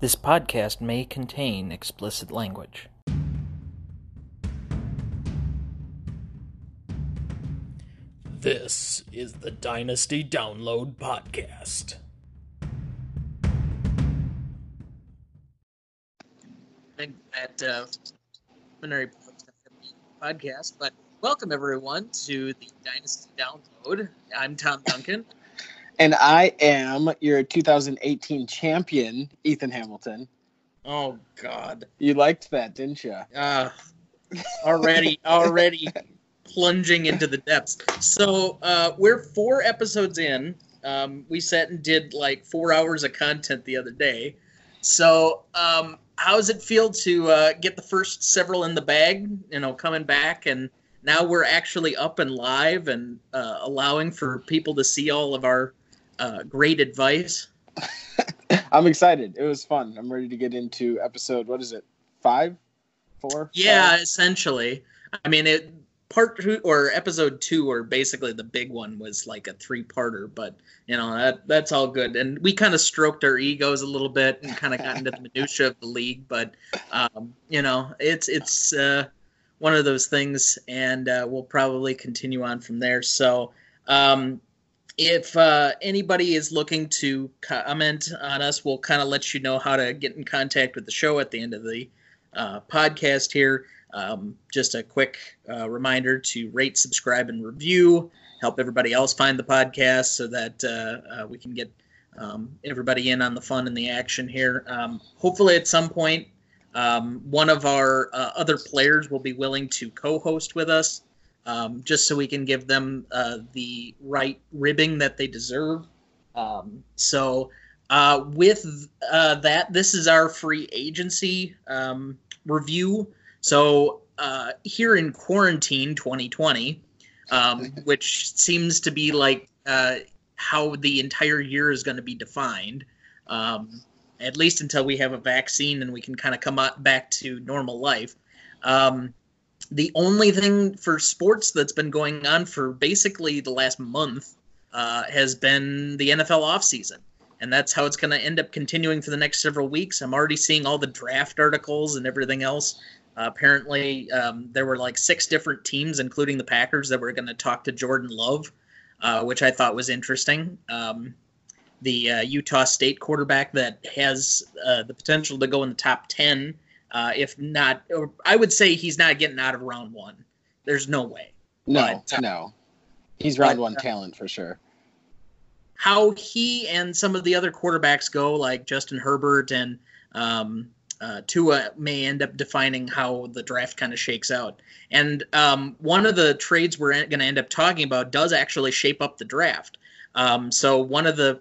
This podcast may contain explicit language. This is the Dynasty Download Podcast. think that uh, preliminary podcast. But welcome everyone to the Dynasty Download. I'm Tom Duncan. And I am your 2018 champion, Ethan Hamilton. Oh God, You liked that, didn't you? uh, already, already plunging into the depths. So uh, we're four episodes in. Um, we sat and did like four hours of content the other day. So um, how does it feel to uh, get the first several in the bag? You know, coming back and now we're actually up and live and uh, allowing for people to see all of our uh, great advice. I'm excited. It was fun. I'm ready to get into episode, what is it? Five? Four? Yeah, Five? essentially. I mean, it part two or episode two, or basically the big one, was like a three-parter. But you know that that's all good, and we kind of stroked our egos a little bit and kind of got into the minutia of the league. But um, you know, it's it's uh, one of those things, and uh, we'll probably continue on from there. So. Um, if uh, anybody is looking to comment on us, we'll kind of let you know how to get in contact with the show at the end of the uh, podcast here. Um, just a quick uh, reminder to rate, subscribe, and review. Help everybody else find the podcast so that uh, uh, we can get um, everybody in on the fun and the action here. Um, hopefully, at some point, um, one of our uh, other players will be willing to co-host with us, um, just so we can give them uh, the right ribbing that they deserve. Um, so, uh, with uh, that, this is our free agency um, review. So, uh, here in quarantine 2020, um, which seems to be like uh, how the entire year is going to be defined, um, at least until we have a vaccine and we can kind of come out back to normal life. Um, the only thing for sports that's been going on for basically the last month uh, has been the NFL offseason. And that's how it's going to end up continuing for the next several weeks. I'm already seeing all the draft articles and everything else. Uh, apparently, um, there were like six different teams, including the Packers, that were going to talk to Jordan Love, uh, which I thought was interesting. Um, the uh, Utah State quarterback that has uh, the potential to go in the top 10 uh, if not, or I would say he's not getting out of round one. There's no way. No, But, uh, no. He's round but, one uh, talent for sure. How he and some of the other quarterbacks go, like Justin Herbert and um, uh, Tua, may end up defining how the draft kind of shakes out. And um, one of the trades we're going to end up talking about does actually shape up the draft. Um, so one of the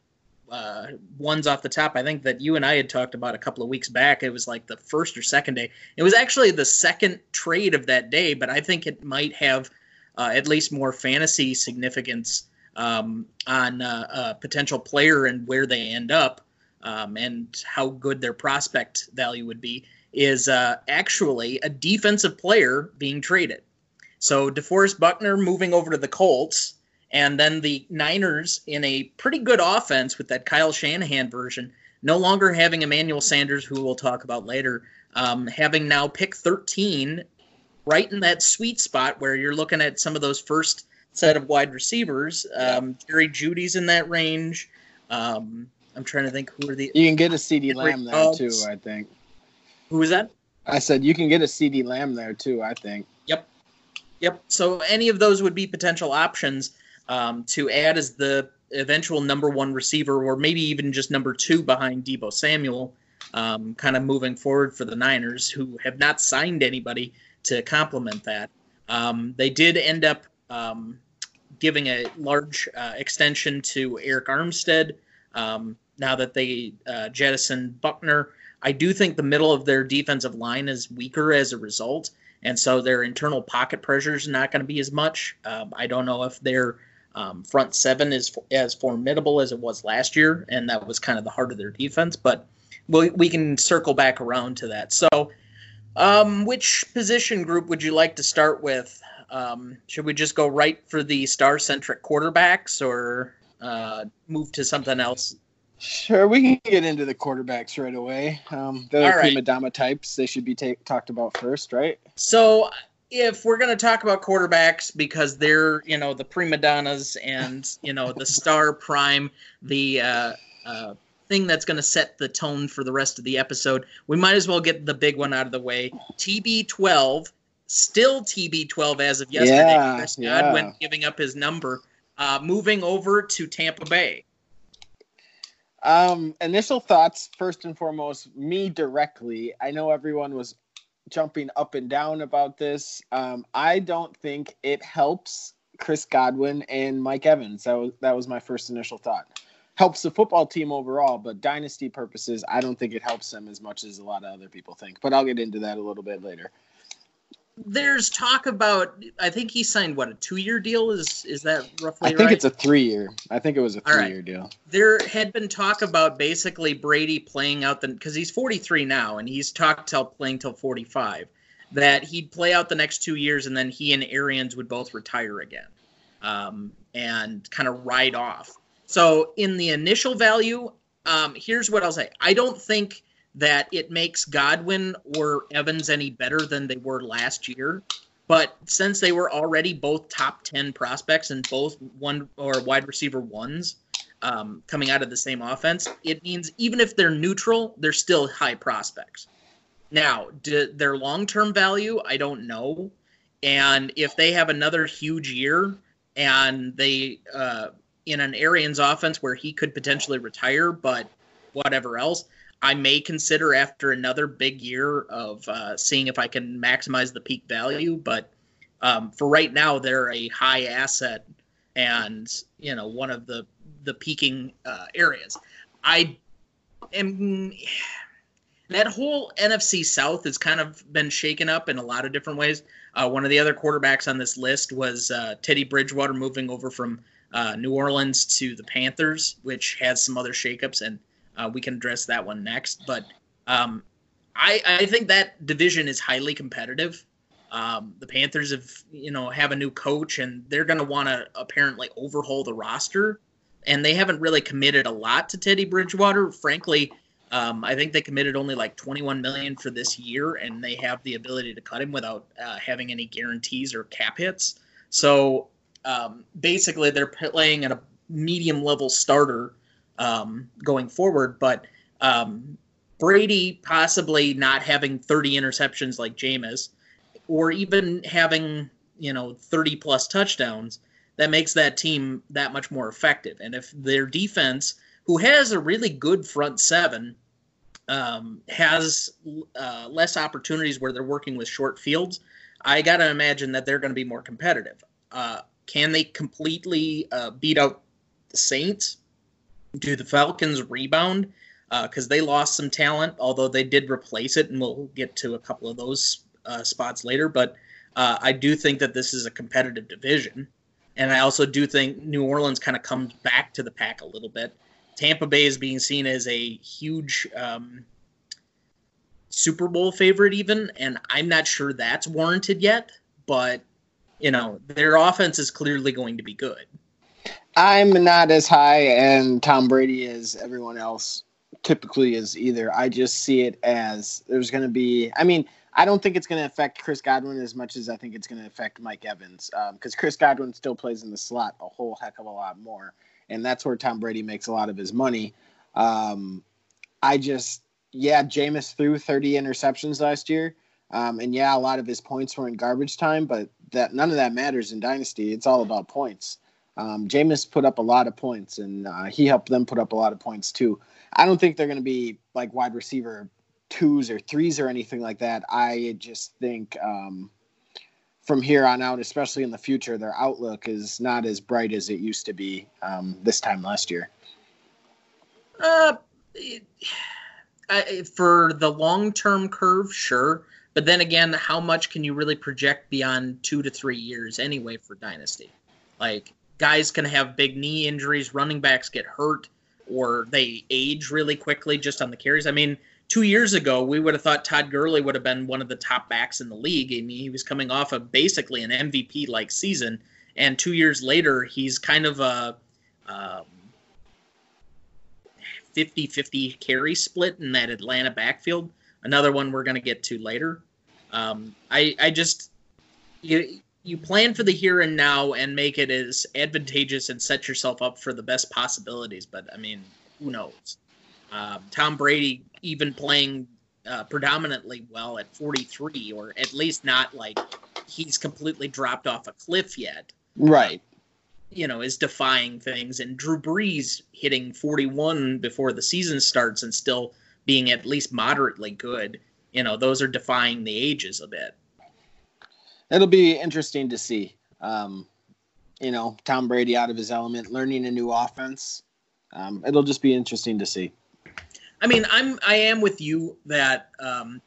uh, ones off the top, I think that you and I had talked about a couple of weeks back. It was like the first or second day. It was actually the second trade of that day, but I think it might have uh, at least more fantasy significance um, on uh, a potential player and where they end up um, and how good their prospect value would be. Is uh, actually a defensive player being traded. So DeForest Buckner moving over to the Colts and then the Niners in a pretty good offense with that Kyle Shanahan version, no longer having Emmanuel Sanders, who we'll talk about later, um, having now pick 13, right in that sweet spot where you're looking at some of those first set of wide receivers. Um, Jerry Jeudy's in that range. Um, I'm trying to think who are the You can get a CeeDee Lamb there too, I think. who is that? I said you can get a CeeDee Lamb there too, I think. Yep. Yep. So any of those would be potential options um, to add as the eventual number one receiver, or maybe even just number two behind Deebo Samuel, um, kind of moving forward for the Niners, who have not signed anybody to complement that. Um, they did end up um, giving a large uh, extension to Arik Armstead um, now that they uh, jettisoned Buckner. I do think the middle of their defensive line is weaker as a result and so their internal pocket pressure is not going to be as much. Um, I don't know if their um, front seven is as formidable as it was last year, and that was kind of the heart of their defense. But we, we can circle back around to that. So, um, which position group would you like to start with? Um, should we just go right for the star centric quarterbacks, or uh, move to something else Sure, we can get into the quarterbacks right away. Um, the All right. prima donna types, they should be ta- talked about first, right? So if we're going to talk about quarterbacks because they're you know the prima donnas and you know the star prime the uh, uh, thing that's going to set the tone for the rest of the episode we might as well get the big one out of the way tb12 still tb12 as of yesterday Yeah, chris yeah. giving up his number uh, moving over to tampa bay Um, initial thoughts, first and foremost, me directly. I know everyone was jumping up and down about this. Um, I don't think it helps Chris Godwin and Mike Evans. That was that was my first initial thought. Helps the football team overall, but dynasty purposes, I don't think it helps them as much as a lot of other people think. But I'll get into that a little bit later. There's talk about i think he signed what a two-year deal is is that roughly I think right? it's a three year. I think it was a All right. three year deal. there had been talk about basically Brady playing out the because he's 43 now and he's talked till playing till 45 that he'd play out the next two years and then he and Arians would both retire again um, and kind of ride off. So in the initial value, um, here's what I'll say: I don't think that it makes Godwin or Evans any better than they were last year. But since they were already both top 10 prospects and both one or wide receiver ones, um, coming out of the same offense, it means even if they're neutral, they're still high prospects. Now, their long term value, I don't know. And if they have another huge year and they, uh, in an Arians offense where he could potentially retire, but whatever else, I may consider after another big year of uh, seeing if I can maximize the peak value. But um, for right now, they're a high asset and you know one of the the peaking uh, areas. I am that whole NFC South has kind of been shaken up in a lot of different ways. Uh, one of the other quarterbacks on this list was uh, Teddy Bridgewater moving over from uh, New Orleans to the Panthers, which has some other shakeups, and uh, we can address that one next. But um, I, I think that division is highly competitive. Um, the Panthers have, you know, have a new coach, and they're going to want to apparently overhaul the roster. And they haven't really committed a lot to Teddy Bridgewater. Frankly, um, I think they committed only like 21 million for this year, and they have the ability to cut him without uh, having any guarantees or cap hits. So um, basically, they're playing at a medium level starter um, going forward. But um, Brady possibly not having 30 interceptions like Jameis, or even having you know 30 plus touchdowns, that makes that team that much more effective. And if their defense, who has a really good front seven, um, has uh, less opportunities where they're working with short fields, I got to imagine that they're going to be more competitive. Uh, can they completely uh, beat out the Saints? Do the Falcons rebound? Because they lost some talent, although they did replace it, and we'll get to a couple of those uh, spots later. But uh, I do think that this is a competitive division. And I also do think New Orleans kind of comes back to the pack a little bit. Tampa Bay is being seen as a huge um, Super Bowl favorite, even, and I'm not sure that's warranted yet. But you know, their offense is clearly going to be good. I'm not as high and Tom Brady as everyone else typically is either. I just see it as there's going to be. I mean, I don't think it's going to affect Chris Godwin as much as I think it's going to affect Mike Evans because Chris Godwin still plays in the slot a whole heck of a lot more, and that's where Tom Brady makes a lot of his money. Um, I just, yeah, Jameis threw 30 interceptions last year. Um, and yeah, a lot of his points were in garbage time, but that none of that matters in Dynasty. It's all about points. Um, Jameis put up a lot of points, and uh, he helped them put up a lot of points too. I don't think they're going to be like wide receiver twos or threes or anything like that. I just think um, from here on out, especially in the future, their outlook is not as bright as it used to be um, this time last year. Uh, it, I, for the long term curve, sure. But then again, how much can you really project beyond two to three years anyway for Dynasty? Like, guys can have big knee injuries, running backs get hurt, or they age really quickly just on the carries. I mean, two years ago, we would have thought Todd Gurley would have been one of the top backs in the league. I mean, he was coming off of basically an MVP like season. And two years later, he's kind of a. Um, 50 50 carry split in that Atlanta backfield. Another one we're going to get to later. Um, I, I just, you, you plan for the here and now and make it as advantageous and set yourself up for the best possibilities. But I mean, who knows? Um, Tom Brady, even playing uh, predominantly well at 43, or at least not like he's completely dropped off a cliff yet. Right. You know, is defying things, and Drew Brees hitting 41 before the season starts and still being at least moderately good. You know, those are defying the ages a bit. It'll be interesting to see. Um, you know, Tom Brady out of his element, learning a new offense. Um, it'll just be interesting to see. I mean, I'm I am with you that um,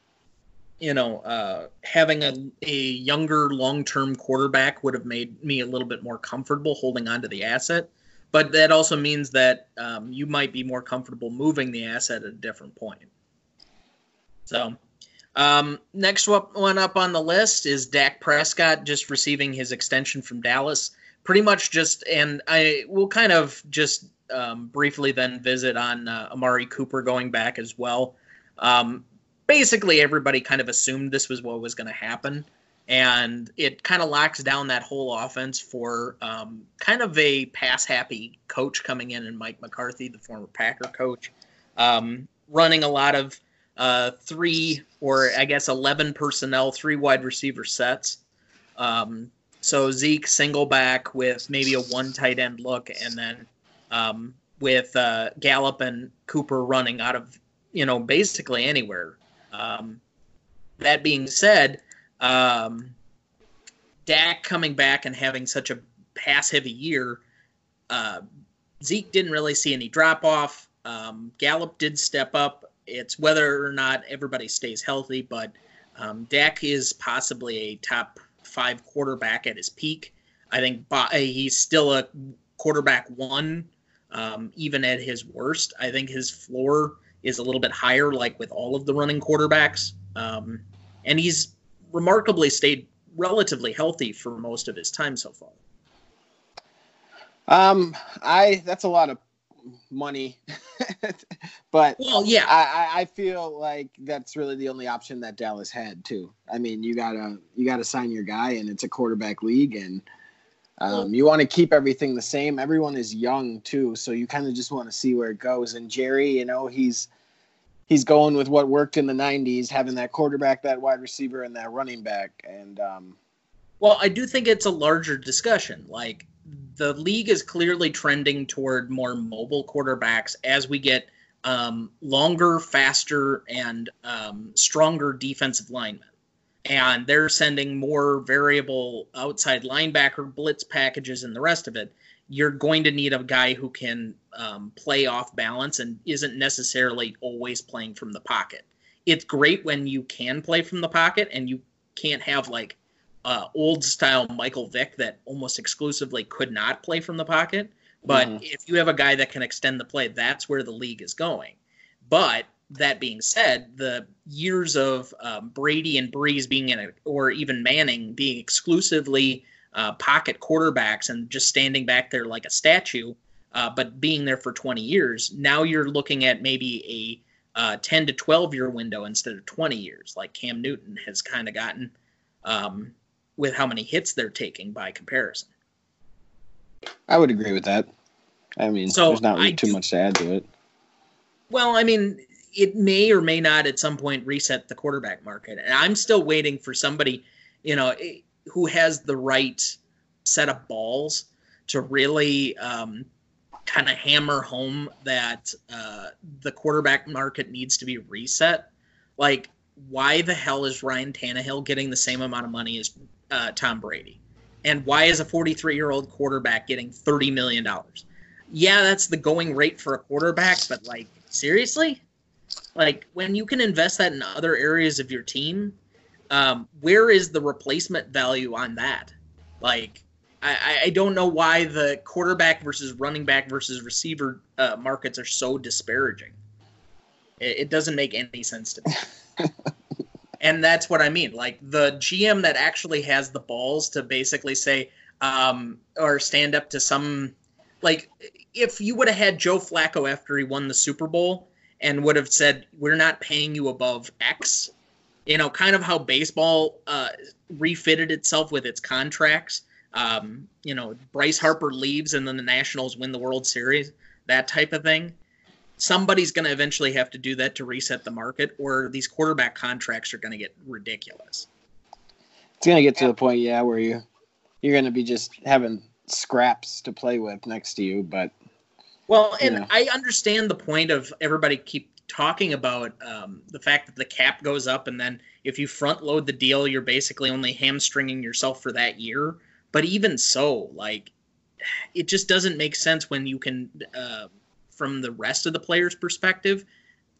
you know uh, having a a younger long term quarterback would have made me a little bit more comfortable holding on to the asset, but that also means that um, you might be more comfortable moving the asset at a different point. So. Um, next one up on the list is Dak Prescott just receiving his extension from Dallas. Pretty much just, and I will kind of just um, briefly then visit on uh, Amari Cooper going back as well. Um, basically, everybody kind of assumed this was what was going to happen, and it kind of locks down that whole offense for um, kind of a pass happy coach coming in, and Mike McCarthy, the former Packer coach, um, running a lot of uh, three or I guess 11 personnel, three wide receiver sets. Um, so Zeke single back with maybe a one tight end look, and then um, with uh, Gallup and Cooper running out of, you know, basically anywhere. Um, that being said, um, Dak coming back and having such a pass heavy year, uh, Zeke didn't really see any drop off. Um, Gallup did step up. It's whether or not everybody stays healthy, but um, Dak is possibly a top five quarterback at his peak. I think he's still a quarterback one um, even at his worst. I think his floor is a little bit higher, like with all of the running quarterbacks. Um, and he's remarkably stayed relatively healthy for most of his time so far. Um, I that's a lot of money, but well, yeah, I, I feel like that's really the only option that Dallas had too. I mean, you gotta you gotta sign your guy, and it's a quarterback league, and um, you want to keep everything the same. Everyone is young too, so you kind of just want to see where it goes. And Jerry, you know, he's he's going with what worked in the '90s, having that quarterback, that wide receiver, and that running back. And um, well, I do think it's a larger discussion. Like the league is clearly trending toward more mobile quarterbacks as we get um, longer, faster, and um, stronger defensive linemen and they're sending more variable outside linebacker blitz packages and the rest of it, you're going to need a guy who can um, play off balance and isn't necessarily always playing from the pocket. It's great when you can play from the pocket and you can't have like uh, old style Michael Vick that almost exclusively could not play from the pocket. But mm-hmm. if you have a guy that can extend the play, that's where the league is going. But that being said, the years of um, Brady and Brees being in a, or even Manning being exclusively uh, pocket quarterbacks and just standing back there like a statue, uh, but being there for 20 years, now you're looking at maybe a uh, 10 to 12 year window instead of 20 years, like Cam Newton has kind of gotten um, with how many hits they're taking by comparison. I would agree with that. I mean, so there's not really too do, much to add to it. Well, I mean, it may or may not at some point reset the quarterback market. And I'm still waiting for somebody, you know, eh, who has the right set of balls to really um, kind of hammer home that uh, the quarterback market needs to be reset. Like, why the hell is Ryan Tannehill getting the same amount of money as uh, Tom Brady? And why is a 43 year old quarterback getting $30 million? Yeah, that's the going rate for a quarterback, but like, seriously? Like when you can invest that in other areas of your team, um, where is the replacement value on that? Like, I, I don't know why the quarterback versus running back versus receiver uh, markets are so disparaging. It, it doesn't make any sense to me. and that's what I mean. Like the GM that actually has the balls to basically say um, or stand up to some like if you would have had Joe Flacco after he won the Super Bowl and would have said, "We're not paying you above X," you know, kind of how baseball uh, refitted itself with its contracts. Um, you know, Bryce Harper leaves and then the Nationals win the World Series, that type of thing. Somebody's going to eventually have to do that to reset the market, or these quarterback contracts are going to get ridiculous. It's gonna get to the point, yeah, where you you're gonna be just having scraps to play with next to you. But Well, and Yeah. I understand the point of everybody keep talking about um, the fact that the cap goes up, and then if you front load the deal, you're basically only hamstringing yourself for that year. But even so, like, it just doesn't make sense when you can, uh, from the rest of the players' perspective,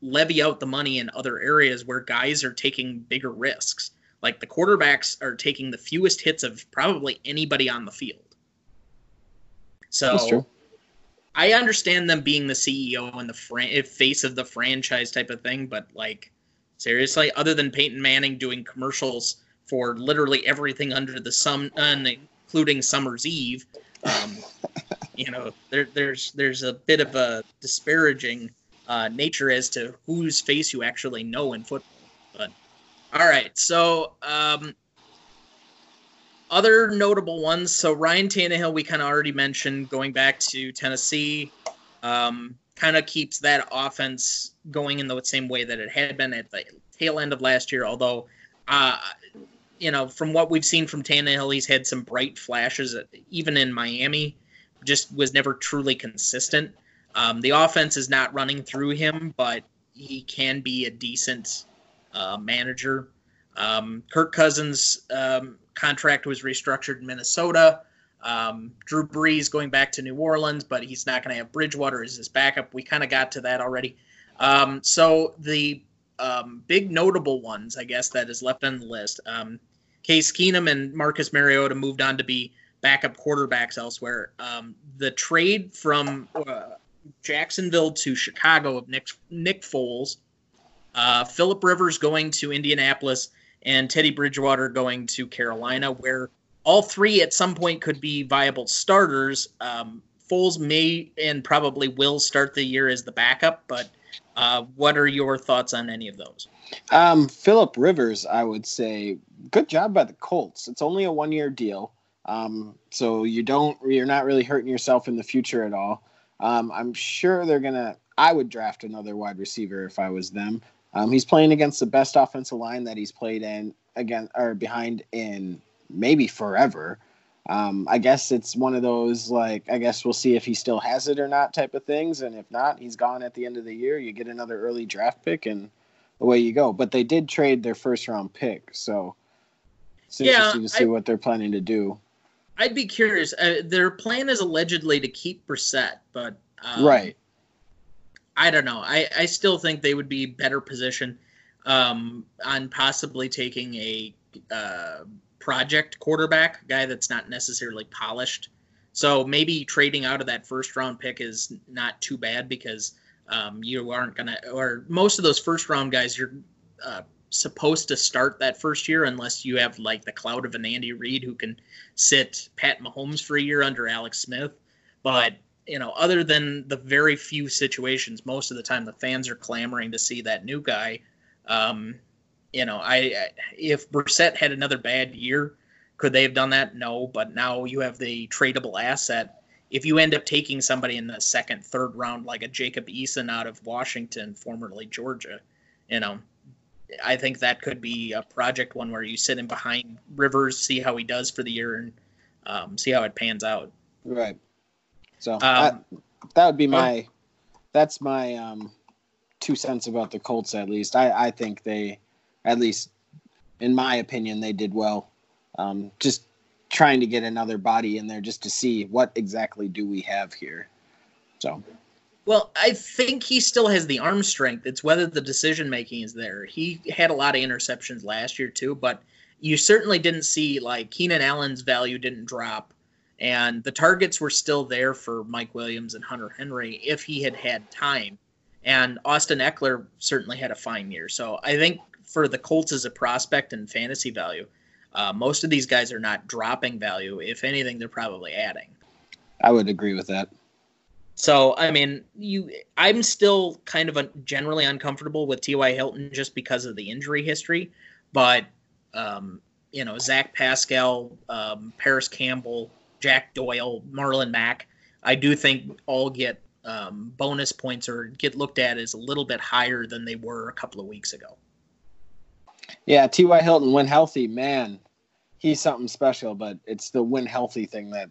levy out the money in other areas where guys are taking bigger risks. Like the quarterbacks are taking the fewest hits of probably anybody on the field. So. I understand them being the CEO and the fran- face of the franchise type of thing, but like seriously, other than Peyton Manning doing commercials for literally everything under the sun, uh, including Summer's Eve, um, you know, there, there's there's a bit of a disparaging uh, nature as to whose face you actually know in football. But all right, so um, other notable ones. So Ryan Tannehill, we kind of already mentioned, going back to Tennessee, um, kind of keeps that offense going in the same way that it had been at the tail end of last year. Although, uh, you know, from what we've seen from Tannehill, he's had some bright flashes, even in Miami. Just was never truly consistent. Um, the offense is not running through him, but he can be a decent uh, manager. Um, Kirk Cousins' um, contract was restructured in Minnesota. Um, Drew Brees going back to New Orleans, but he's not going to have Bridgewater as his backup. We kind of got to that already. Um, so the um, big notable ones, I guess, that is left on the list. Um, Case Keenum and Marcus Mariota moved on to be backup quarterbacks elsewhere. Um, the trade from uh, Jacksonville to Chicago of Nick, Nick Foles, uh, Philip Rivers going to Indianapolis, and Teddy Bridgewater going to Carolina, where all three at some point could be viable starters. Um, Foles may and probably will start the year as the backup, but uh, what are your thoughts on any of those? Um, Philip Rivers, I would say, good job by the Colts. It's only a one year deal. Um, so you don't, you're not really hurting yourself in the future at all. Um, I'm sure they're gonna. I would draft another wide receiver if I was them. Um, he's playing against the best offensive line that he's played in again or behind in maybe forever. Um, I guess it's one of those like I guess we'll see if he still has it or not type of things, and if not, he's gone at the end of the year. You get another early draft pick, and away you go. But they did trade their first round pick, so it's Yeah, interesting to see I- what they're planning to do. I'd be curious. Uh, their plan is allegedly to keep Brissett, but um, right. I don't know. I, I still think they would be better positioned um, on possibly taking a uh, project quarterback, guy that's not necessarily polished. So maybe trading out of that first round pick is not too bad because um, you aren't gonna, or most of those first round guys, you're uh, supposed to start that first year unless you have like the cloud of an Andy Reid who can sit Pat Mahomes for a year under Alex Smith. But you know, other than the very few situations, most of the time the fans are clamoring to see that new guy. Um, you know, I, if Brissett had another bad year, could they have done that? No, but now you have the tradable asset. If you end up taking somebody in the second, third round, like a Jacob Eason out of Washington, formerly Georgia, you know, I think that could be a project one where you sit in behind Rivers, see how he does for the year, and um, see how it pans out. Right. So Um, that, that would be my that's my um two cents about the Colts at least. I, I think they at least in my opinion they did well. Um just trying to get another body in there just to see what exactly do we have here. So Well, I think he still has the arm strength. It's whether the decision making is there. He had a lot of interceptions last year too, but you certainly didn't see like Keenan Allen's value didn't drop, and the targets were still there for Mike Williams and Hunter Henry if he had had time. And Austin Ekeler certainly had a fine year. So I think for the Colts as a prospect and fantasy value, uh, most of these guys are not dropping value. If anything, they're probably adding. I would agree with that. So I mean, you, I'm still kind of a, generally uncomfortable with T.Y. Hilton just because of the injury history, but um, you know, Zach Pascal, um, Parris Campbell, Jack Doyle, Marlon Mack, I do think all get um, bonus points or get looked at as a little bit higher than they were a couple of weeks ago. Yeah, T.Y. Hilton, when healthy, man, he's something special. But it's the when healthy thing that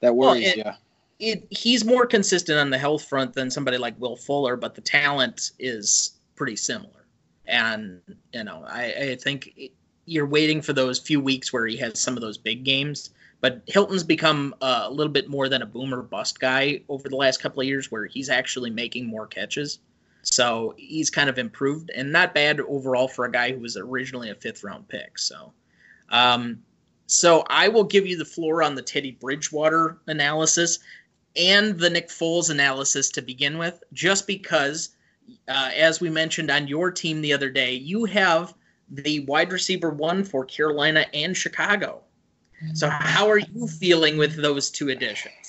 that worries well, it, you. It, he's more consistent on the health front than somebody like Will Fuller, but the talent is pretty similar. And you know, I, I think you're waiting for those few weeks where he has some of those big games. But Hilton's become uh, a little bit more than a boomer bust guy over the last couple of years, where he's actually making more catches. So he's kind of improved and not bad overall for a guy who was originally a fifth round pick. So, um, so I will give you the floor on the Teddy Bridgewater analysis and the Nick Foles analysis to begin with, just because, uh, as we mentioned on your team the other day, you have the wide receiver one for Carolina and Chicago. So, how are you feeling with those two additions?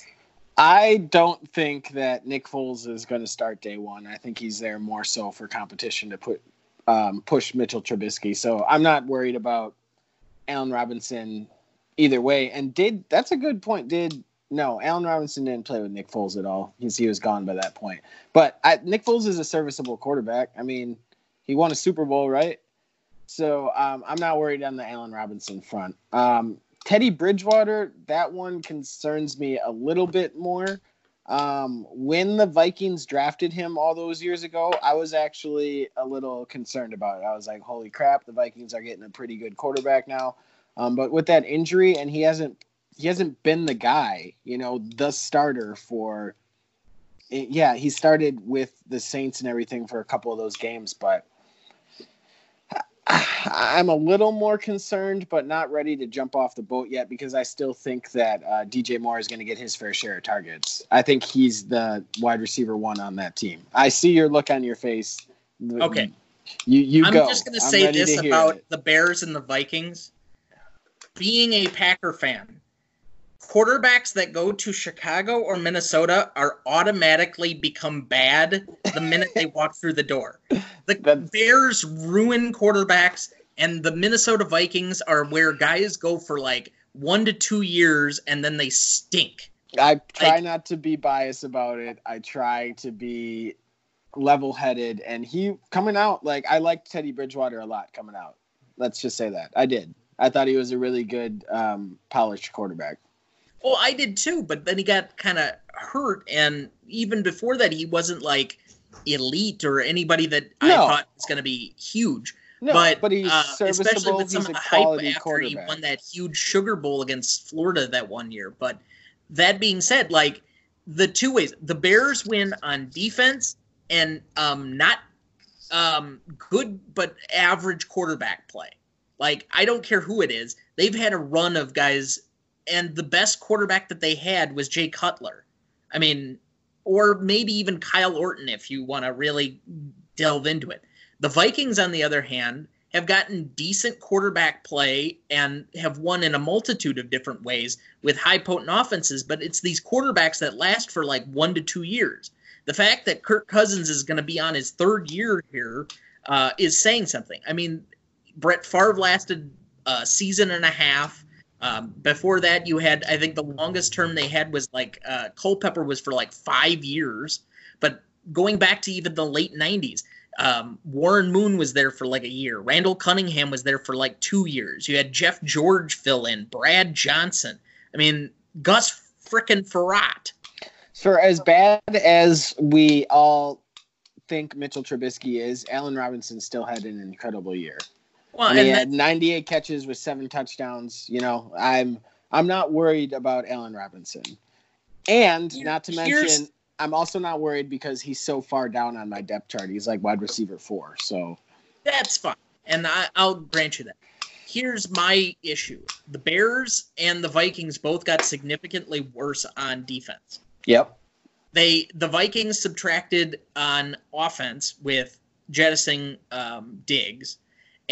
I don't think that Nick Foles is going to start day one. I think he's there more so for competition to put um, push Mitchell Trubisky. So I'm not worried about Allen Robinson either way. And did that's a good point. Did no Allen Robinson didn't play with Nick Foles at all. He's he was gone by that point. But I, Nick Foles is a serviceable quarterback. I mean, he won a Super Bowl, right? So um, I'm not worried on the Allen Robinson front. Um, Teddy Bridgewater, that one concerns me a little bit more. Um, when the Vikings drafted him all those years ago, I was actually a little concerned about it. I was like, holy crap, the Vikings are getting a pretty good quarterback now. Um, but with that injury, and he hasn't he hasn't been the guy, you know, the starter for yeah, he started with the Saints and everything for a couple of those games, but I'm a little more concerned, but not ready to jump off the boat yet because I still think that uh, DJ Moore is going to get his fair share of targets. I think he's the wide receiver one on that team. I see your look on your face. Okay. You you I'm go. just going to say this about it. the Bears and the Vikings. Being a Packer fan, quarterbacks that go to Chicago or Minnesota are automatically become bad the minute they walk through the door. The That's... Bears ruin quarterbacks, and the Minnesota Vikings are where guys go for like one to two years and then they stink. I try like, not to be biased about it. I try to be level headed, and he coming out like I liked Teddy Bridgewater a lot coming out. Let's just say that I did. I thought he was a really good um, polished quarterback. Well, I did too, but then he got kind of hurt, and even before that, he wasn't like elite or anybody that no. I thought was going to be huge. No, but, but he's uh, especially with some of the hype after he won that huge Sugar Bowl against Florida that one year. But that being said, like the two ways, the Bears win on defense and um, not um, good but average quarterback play. Like I don't care who it is, they've had a run of guys and the best quarterback that they had was Jay Cutler. I mean, or maybe even Kyle Orton if you want to really delve into it. The Vikings, on the other hand, have gotten decent quarterback play and have won in a multitude of different ways with high potent offenses, but it's these quarterbacks that last for like one to two years. The fact that Kirk Cousins is going to be on his third year here uh, is saying something. I mean, Brett Favre lasted a season and a half. Um, before that, you had I think the longest term they had was like uh, Culpepper was for like five years. But going back to even the late '90s, um, Warren Moon was there for like a year. Randall Cunningham was there for like two years. You had Jeff George fill in, Brad Johnson. I mean, Gus frickin' Frerotte. For as bad as we all think Mitchell Trubisky is, Allen Robinson still had an incredible year. Well, and he had 98 catches with seven touchdowns. You know, I'm I'm not worried about Allen Robinson, and not to mention, I'm also not worried because he's so far down on my depth chart. He's like wide receiver four, so that's fine, and I, I'll grant you that. Here's my issue: the Bears and the Vikings both got significantly worse on defense. Yep. They the Vikings subtracted on offense with jettisoning um, Diggs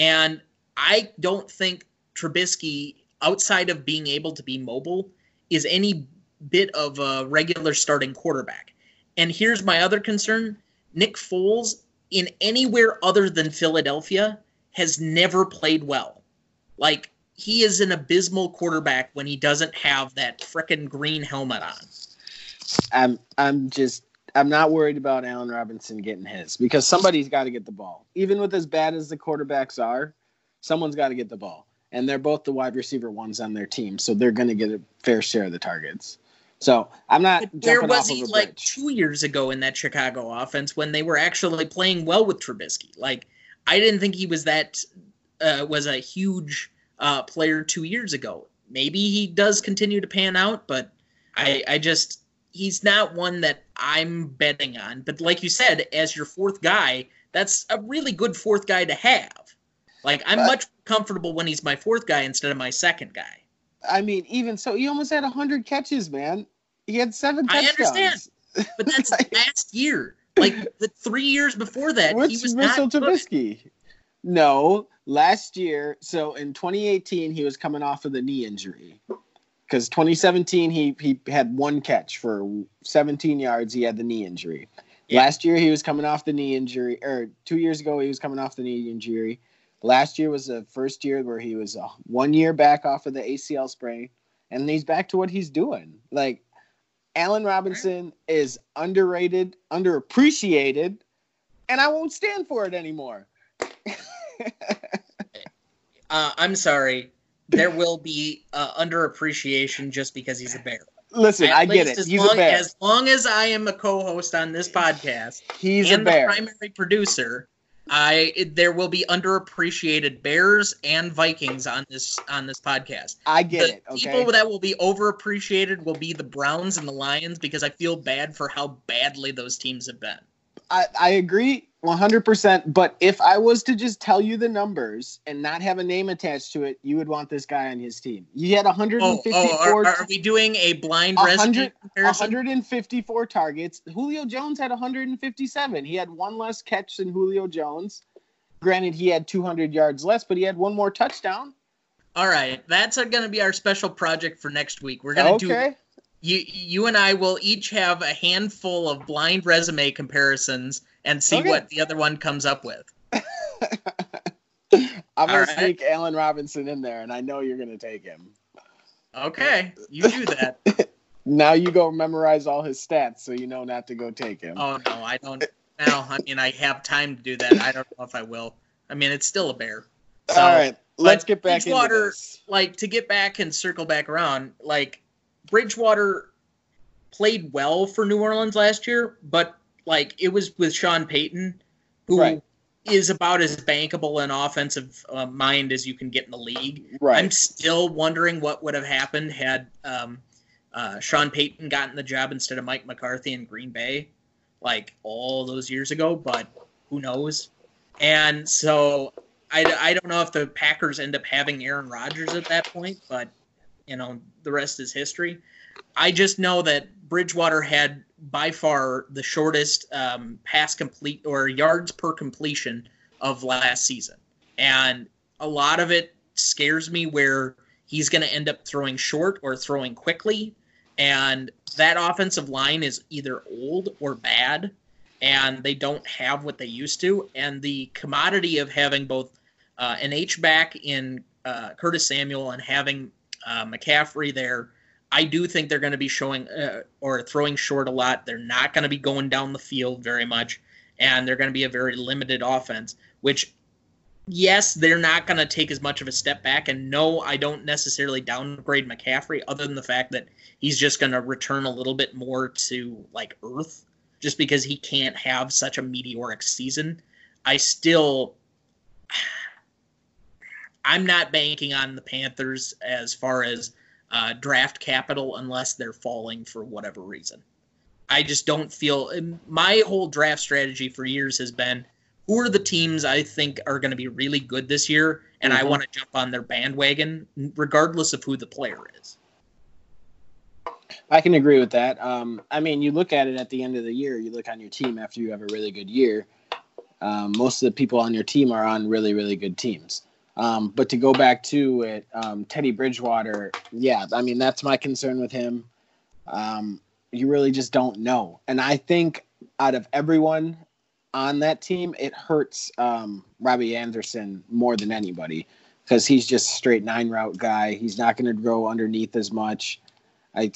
and I don't think Trubisky, outside of being able to be mobile, is any bit of a regular starting quarterback. And here's my other concern Nick Foles, in anywhere other than Philadelphia, has never played well. Like, he is an abysmal quarterback when he doesn't have that frickin' green helmet on. I'm I'm just I'm not worried about Allen Robinson getting his because somebody's got to get the ball. Even with as bad as the quarterbacks are, someone's got to get the ball. And they're both the wide receiver ones on their team, so they're going to get a fair share of the targets. So I'm not. But where was he like bridge. two years ago in that Chicago offense when they were actually playing well with Trubisky? Like, I didn't think he was that uh, was a huge uh, player two years ago. Maybe he does continue to pan out, but I, I just he's not one that I'm betting on. But like you said, as your fourth guy, that's a really good fourth guy to have. Like I'm But- much comfortable when he's my fourth guy instead of my second guy. I mean, even so, he almost had hundred catches, man. He had seven Touchdowns. I understand. But that's Like- last year. Like the three years before that, he was Mitchell not good. Trubisky? No, last year. So in 2018, he was coming off of the knee injury. Because 2017, he he had one catch for 17 yards. He had the knee injury. Yeah. Last year, he was coming off the knee injury, or two years ago, he was coming off the knee injury. Last year was the first year where he was uh, one year back off of the ACL sprain, and he's back to what he's doing. Like Allen Robinson is underrated, underappreciated, and I won't stand for it anymore. Uh, I'm sorry. There will be uh, underappreciation just because he's a bear. Listen, At I get it. As He's long, a bear. As long as I am a co-host on this podcast He's and a the bear. primary producer, I there will be underappreciated Bears and Vikings on this on this podcast. I get the it. Okay. people that will be overappreciated will be the Browns and the Lions because I feel bad for how badly those teams have been. I, I agree 100%. But if I was to just tell you the numbers and not have a name attached to it, you would want this guy on his team. You had Oh, 154, oh are, are we doing a blind A resume hundred- comparison? 154 targets. Julio Jones had 157. He had one less catch than Julio Jones. Granted, he had 200 yards less, but he had one more touchdown. All right, that's going to be our special project for next week. We're going to do Okay. You you and I will each have a handful of blind resume comparisons and see Okay. what the other one comes up with. I'm going right. to sneak Allen Robinson in there, and I know you're going to take him. Okay, you do that. Now you go memorize all his stats so you know not to go take him. oh no, I don't. Now, I mean, I have time to do that. I don't know if I will. I mean, it's still a bear. So, all right, let's get back into Bridgewater- this. like to get back and circle back around, like Bridgewater played well for New Orleans last year, but like it was with Sean Payton, who is Right. about as bankable an offensive uh, mind as you can get in the league. Right. I'm still wondering what would have happened had um, uh, Sean Payton gotten the job instead of Mike McCarthy in Green Bay, like all those years ago. But who knows? And so I, I don't know if the Packers end up having Aaron Rodgers at that point, but you know the rest is history. I just know that Bridgewater had by far the shortest um, pass complete or yards per completion of last season, and a lot of it scares me where he's going to end up throwing short or throwing quickly, and that offensive line is either old or bad, and they don't have what they used to, and the commodity of having both uh, an H back in uh, Curtis Samuel and having uh, McCaffrey there. I do think they're going to be showing uh, or throwing short a lot. They're not going to be going down the field very much, and they're going to be a very limited offense. Which, yes, they're not going to take as much of a step back. And no, I don't necessarily downgrade McCaffrey, other than the fact that he's just going to return a little bit more to like Earth, just because he can't have such a meteoric season. I still I'm not banking on the Panthers as far as uh, draft capital unless they're falling for whatever reason. I just don't feel my whole draft strategy for years has been who are the teams I think are going to be really good this year, and I Mhm. want to jump on their bandwagon regardless of who the player is. I can agree with that. Um, I mean, you look at it at the end of the year. You look on your team after you have a really good year. Um, most of the people on your team are on really, really good teams. Um, but to go back to it, um, Teddy Bridgewater, yeah, I mean that's my concern with him. Um, you really just don't know. And I think out of everyone on that team, it hurts um, Robbie Anderson more than anybody because he's just a straight nine route guy. He's not going to grow underneath as much. I,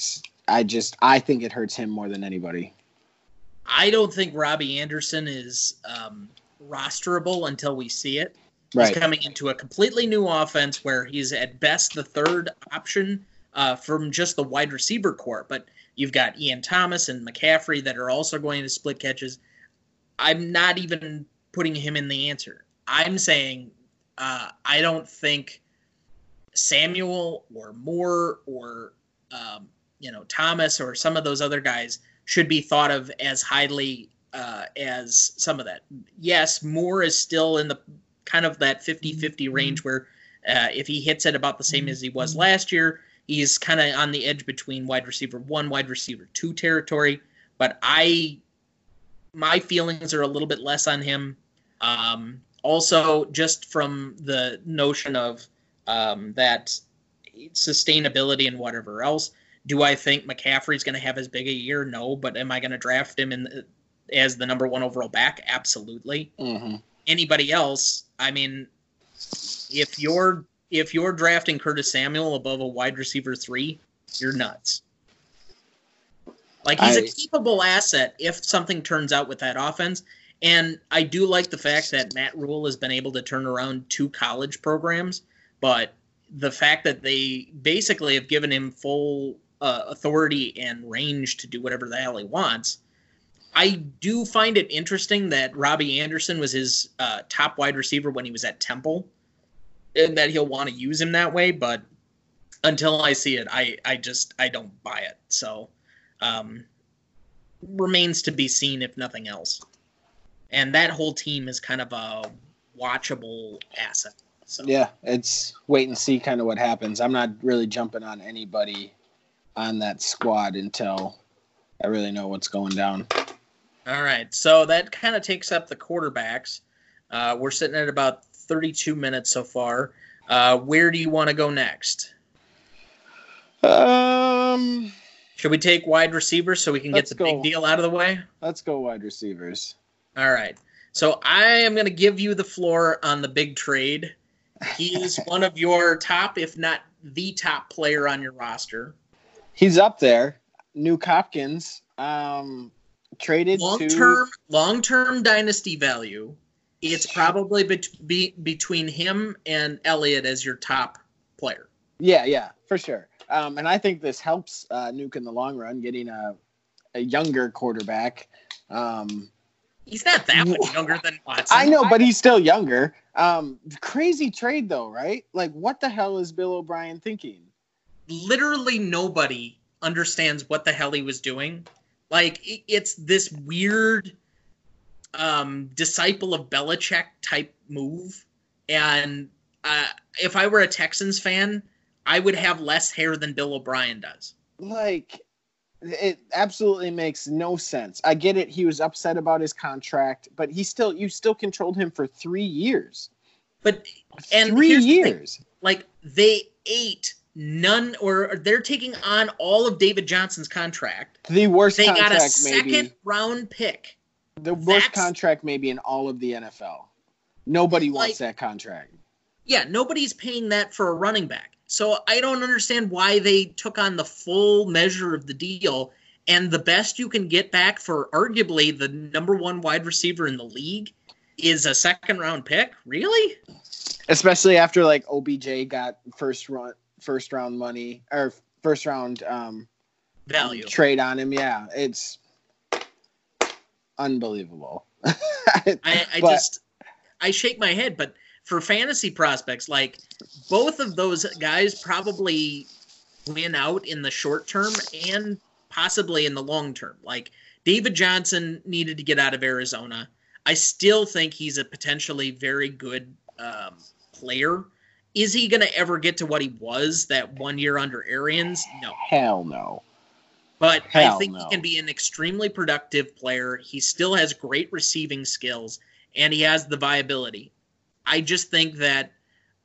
I just I think it hurts him more than anybody. I don't think Robbie Anderson is um, rosterable until we see it. Right. He's coming into a completely new offense where he's at best the third option uh, from just the wide receiver corps. But you've got Ian Thomas and McCaffrey that are also going to split catches. I'm not even putting him in the answer. I'm saying uh, I don't think Samuel or Moore or um, you know Thomas or some of those other guys should be thought of as highly uh, as some of that. Yes, Moore is still in the kind of that 50-50 range where uh, if he hits it about the same as he was last year, he's kind of on the edge between wide receiver one, wide receiver two territory. But I, my feelings are a little bit less on him. Um, also, just from the notion of um, that sustainability and whatever else. Do I think McCaffrey's going to have as big a year? No, but am I going to draft him in as the number one overall back? Absolutely. Mm-hmm. Anybody else? I mean, if you're if you're drafting Curtis Samuel above a wide receiver three, you're nuts. Like he's I- a capable asset if something turns out with that offense. And I do like the fact that Matt Rhule has been able to turn around two college programs, but the fact that they basically have given him full uh, authority and range to do whatever the hell he wants. I do find it interesting that Robbie Anderson was his uh, top wide receiver when he was at Temple, and that he'll want to use him that way. But until I see it, I I just I don't buy it. So um, remains to be seen if nothing else. And that whole team is kind of a watchable asset. So Yeah, it's wait and see kind of what happens. I'm not really jumping on anybody on that squad until I really know what's going down. All right, so that kind of takes up the quarterbacks. Uh, we're sitting at about 32 minutes so far. Uh, where do you want to go next? Um, Should we take wide receivers so we can get the go. big deal out of the way? let's go wide receivers. All right. So I am going to give you the floor on the big trade. He is one of your top, if not the top player on your roster. He's up there. Nuke Hopkins um, traded Long to term, long term dynasty value. It's probably bet- be- between him and Elliott as your top player. Yeah, yeah, for sure. Um, and I think this helps uh, Nuke in the long run, getting a, a younger quarterback. Um, He's not that much younger than Watson. I know, but he's still younger. Um, crazy trade though, right? Like, what the hell is Bill O'Brien thinking? literally nobody understands what the hell he was doing. Like it- it's this weird um, disciple of Belichick type move, and uh, if I were a Texans fan, I would have less hair than Bill O'Brien does. Like, it absolutely makes no sense. I get it; he was upset about his contract, but he still, you still controlled him for three years. But And three years. like they ate none, or they're taking on all of David Johnson's contract. The worst They got contract, a second maybe. round pick. The worst that's- contract, maybe in all of the NFL. Nobody wants Like- that contract. Yeah, nobody's paying that for a running back. So I don't understand why they took on the full measure of the deal. And the best you can get back for arguably the number one wide receiver in the league is a second round pick. Really? especially after like OBJ got first run first round money or first round um Value. trade on him. Yeah, it's unbelievable. I, I But- just I shake my head, but for fantasy prospects, like both of those guys probably win out in the short term and possibly in the long term. Like David Johnson needed to get out of Arizona. I still think he's a potentially very good um, player. Is he going to ever get to what he was that one year under Arians? No. Hell no. But I think no. he can be an extremely productive player. He still has great receiving skills and he has the viability. I just think that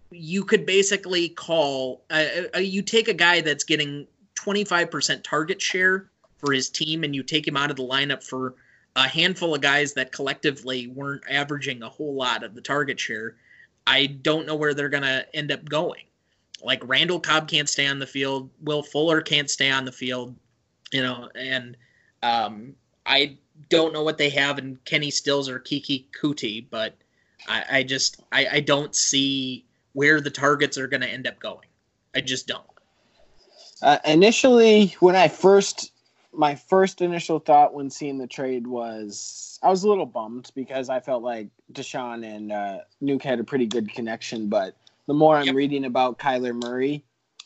you could basically call uh, uh, you take a guy that's getting 25% target share for his team and you take him out of the lineup for a handful of guys that collectively weren't averaging a whole lot of the target share, I don't know where they're going to end up going. Like Randall Cobb can't stay on the field, Will Fuller can't stay on the field, you know, and um, I don't know what they have in Kenny Stills or Keke Coutee, but I, I just I, I don't see where the targets are going to end up going. I just don't. Uh, initially, when I first, my first initial thought when seeing the trade was I was a little bummed because I felt like Deshaun and uh, Nuke had a pretty good connection. But the more I'm Yep. reading about Kyler Murray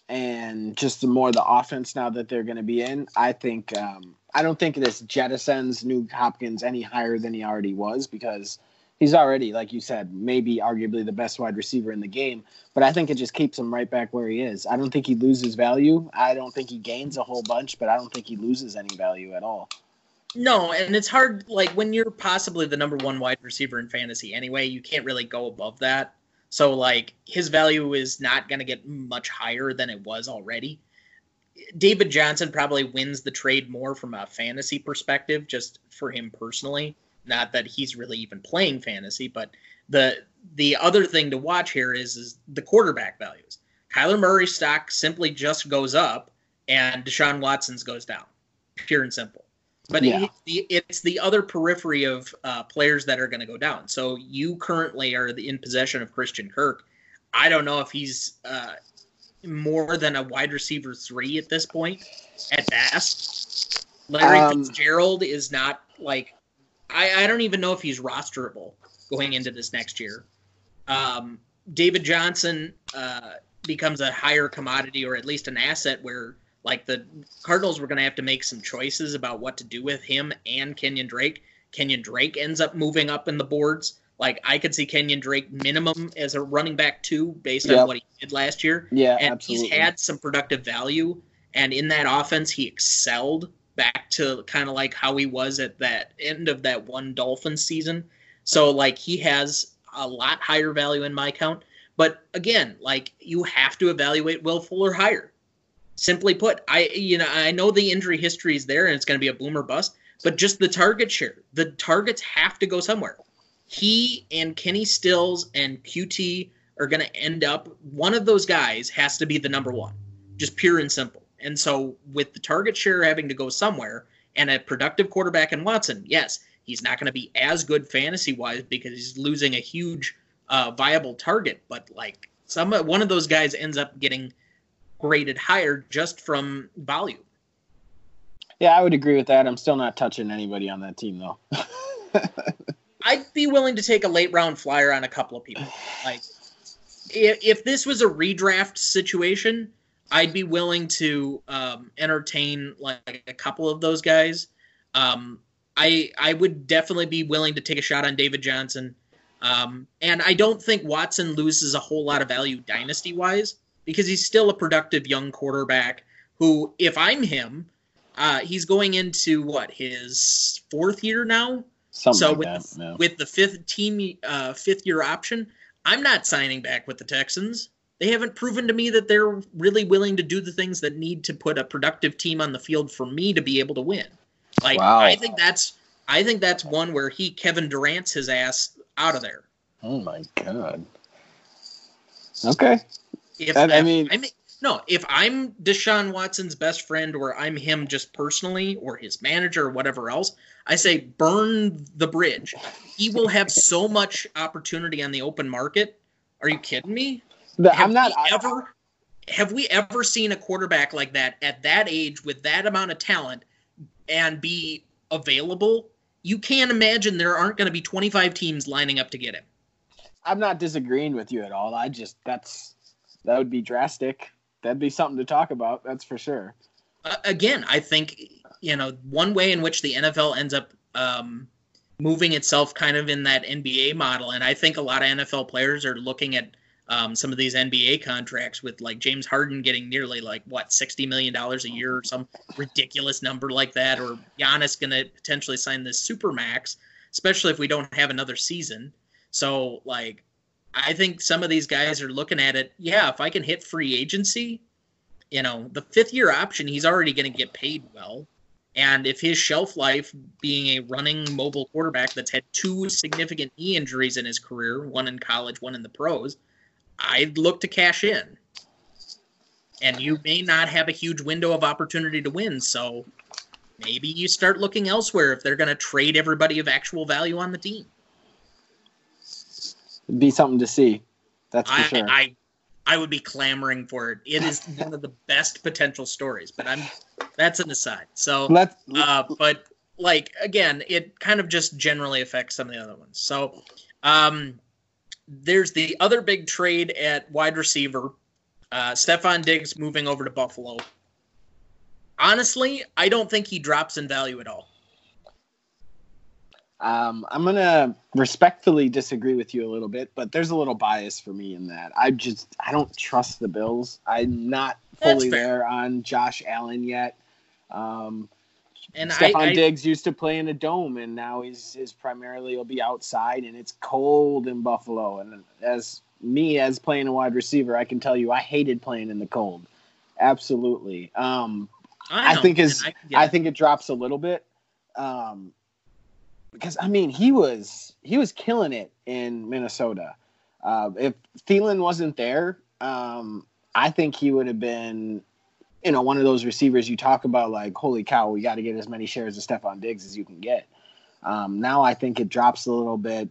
and just the more the offense now that they're going to be in, I think um, I don't think this jettisons Nuke Hopkins any higher than he already was because he's already, like you said, maybe arguably the best wide receiver in the game. But I think it just keeps him right back where he is. I don't think he loses value. I don't think he gains a whole bunch, but I don't think he loses any value at all. No, and it's hard. Like when you're possibly the number one wide receiver in fantasy anyway, you can't really go above that. So like his value is not going to get much higher than it was already. David Johnson probably wins the trade more from a fantasy perspective, just for him personally. Not that he's really even playing fantasy, but the the other thing to watch here is is the quarterback values. Kyler Murray's stock simply just goes up, and Deshaun Watson's goes down, pure and simple. But Yeah. it, the, it's the other periphery of uh, players that are going to go down. So you currently are in possession of Christian Kirk. I don't know if he's uh, more than a wide receiver three at this point, at best. Larry Um, Fitzgerald is not like I, I don't even know if he's rosterable going into this next year. Um, David Johnson uh, becomes a higher commodity or at least an asset where like the Cardinals were going to have to make some choices about what to do with him and Kenyon Drake. Kenyon Drake ends up moving up in the boards. Like I could see Kenyon Drake minimum as a running back two based on what he did last year Yeah, and absolutely. he's had some productive value and in that offense he excelled back to kind of like how he was at that end of that one Dolphin season. So like he has a lot higher value in my count. But again like you have to evaluate will fuller higher. Simply put i you know i know the injury history is there and it's going to be a boomer bust but just the target share the targets have to go somewhere. He and kenny stills and Coutee are going to end up one of those guys has to be the number one just pure and simple and so with the target share having to go somewhere and a productive quarterback in watson yes he's not going to be as good fantasy wise because he's losing a huge uh, viable target but like some one of those guys ends up getting graded higher just from volume Yeah, I would agree with that. I'm still not touching anybody on that team though. I'd be willing to take a late round flyer on a couple of people. Like, if, if this was a redraft situation, I'd be willing to um, entertain like a couple of those guys. Um, I I would definitely be willing to take a shot on David Johnson, um, and I don't think Watson loses a whole lot of value dynasty wise because he's still a productive young quarterback. Who, if I'm him, uh, he's going into what his fourth year now Something so like with that. the, with the fifth team uh, fifth year option, I'm not signing back with the Texans. They haven't proven to me that they're really willing to do the things that need to put a productive team on the field for me to be able to win. Like Wow. I think that's I think that's one where he Kevin Durant's his ass out of there. Oh my god. Okay. If I if mean- I'm, no, if I'm Deshaun Watson's best friend or I'm him just personally or his manager or whatever else, I say burn the bridge. He will have so much opportunity on the open market. Are you kidding me? Have I'm not we ever have we ever seen a quarterback like that at that age with that amount of talent and be available? You can't imagine there aren't going to be 25 teams lining up to get him. I'm not disagreeing with you at all. I just that's that would be drastic. That'd be something to talk about. That's for sure. uh, again, I think you know one way in which the NFL ends up um, moving itself kind of in that NBA model, and I think a lot of NFL players are looking at um, some of these NBA contracts with like James Harden getting nearly like what sixty million dollars a year or some ridiculous number like that, or Giannis going to potentially sign this super max, especially if we don't have another season. So like. I think some of these guys are looking at it. Yeah, if I can hit free agency, you know, the fifth year option, he's already going to get paid well. And if his shelf life being a running mobile quarterback that's had two significant knee injuries in his career, one in college, one in the pros, I'd look to cash in. And you may not have a huge window of opportunity to win, so maybe you start looking elsewhere if they're going to trade everybody of actual value on the team. It'd be something to see. That's for I, sure. I I would be clamoring for it. It is one of the best potential stories, but I'm that's an aside. So Let's uh, but like again, it kind of just generally affects some of the other ones. So um, there's the other big trade at wide receiver. Uh, Stefon Diggs moving over to Buffalo. Honestly, I don't think he drops in value at all. Um, I'm gonna respectfully disagree with you a little bit, but there's a little bias for me in that. I just I don't trust the Bills. I'm not fully there on Josh Allen yet. Um, And Stefon I, I Diggs used to play in a dome, and now he's is primarily will be outside, and it's cold in Buffalo. And as me as playing a wide receiver, I can tell you I hated playing in the cold. Absolutely. Um, I know, think his- and can get I it. think it drops a little bit. Um, because I mean he was he was killing it in Minnesota. Uh, if Thielen wasn't there, um, I think he would have been, you know, one of those receivers you talk about like, holy cow, we got to get as many shares of Stefon Diggs as you can get. Um, now I think it drops a little bit.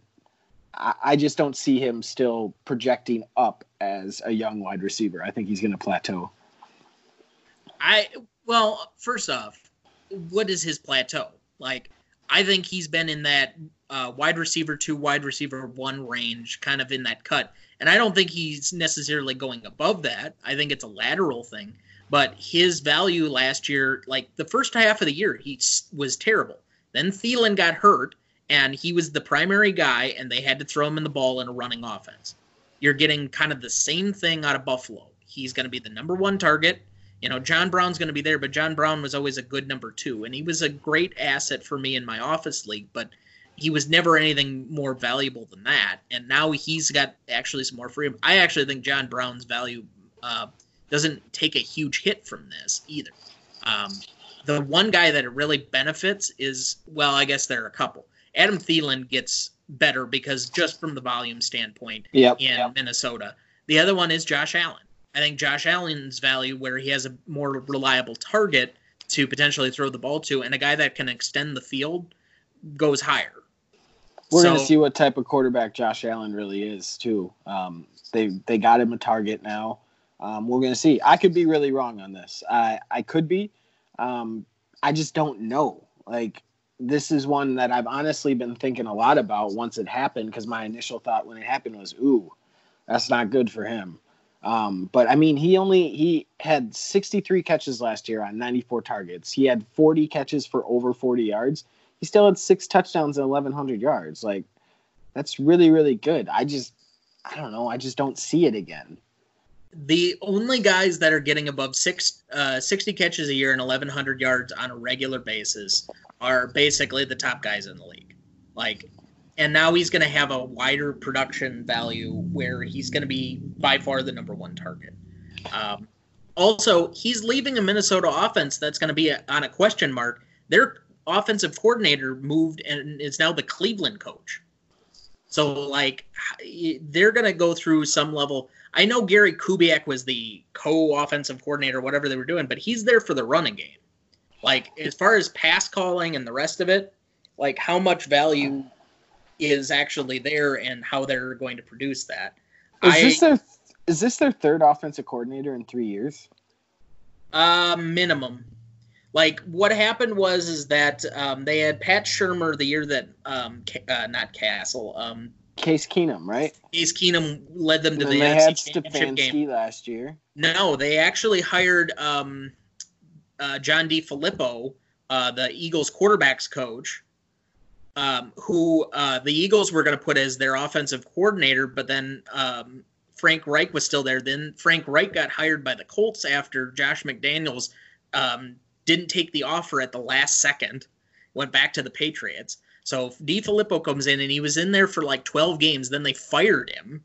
I, I just don't see him still projecting up as a young wide receiver. I think he's going to plateau. I well, first off, what is his plateau? Like, I think he's been in that uh, wide receiver two, wide receiver one range, kind of in that cut, and I don't think he's necessarily going above that. I think it's a lateral thing, but his value last year, like the first half of the year, he was terrible. Then Thielen got hurt, and he was the primary guy, and they had to throw him in the ball in a running offense. You're getting kind of the same thing out of Buffalo. He's going to be the number one target. You know, John Brown's going to be there, but John Brown was always a good number two, and he was a great asset for me in my office league, but he was never anything more valuable than that. And now he's got actually some more freedom. I actually think John Brown's value uh, doesn't take a huge hit from this either. Um, the one guy that it really benefits is, well, I guess there are a couple. Adam Thielen gets better because just from the volume standpoint, Yep. in Minnesota. The other one is Josh Allen. I think Josh Allen's value, where he has a more reliable target to potentially throw the ball to, and a guy that can extend the field, goes higher. We're So- going to see what type of quarterback Josh Allen really is too. Um, they they got him a target now. Um, we're to see. I could be really wrong on this. I I could be. Um, I just don't know. Like this is one that I've honestly been thinking a lot about once it happened because my initial thought when it happened was, "Ooh, that's not good for him." Um, but I mean, he only he had 63 catches last year on 94 targets. He had 40 catches for over 40 yards he still had six touchdowns and 1100 yards like that's really really good i just i don't know i just don't see it again The only guys that are getting above six, uh, 60 catches a year and 1,100 yards on a regular basis are basically the top guys in the league. Like, and now he's going to have a wider production value where he's going to be by far the number one target. Um, also, he's leaving a Minnesota offense that's going to be a, on a question mark. Their offensive coordinator moved and is now the Cleveland coach. So, like, they're going to go through some level. I know Gary Kubiak was the co-offensive coordinator, whatever they were doing, but he's there for the running game. Like, as far as pass calling and the rest of it, like how much value is actually there and how they're going to produce that. is I, this their is this their third offensive coordinator in three years Uh, minimum. Like what happened was is that um, they had Pat Shurmur the year that um, Ca- uh, not Castle, um, case keenum right Case Keenum led them to the they had NFC Championship game. last year No, they actually hired um, uh, John DeFilippo, uh, the Eagles quarterbacks coach, um, who uh, the Eagles were going to put as their offensive coordinator, but then um, Frank Reich was still there. Then Frank Reich got hired by the Colts after Josh McDaniels um, didn't take the offer at the last second, went back to the Patriots. So DeFilippo comes in and he was in there for like 12 games. Then they fired him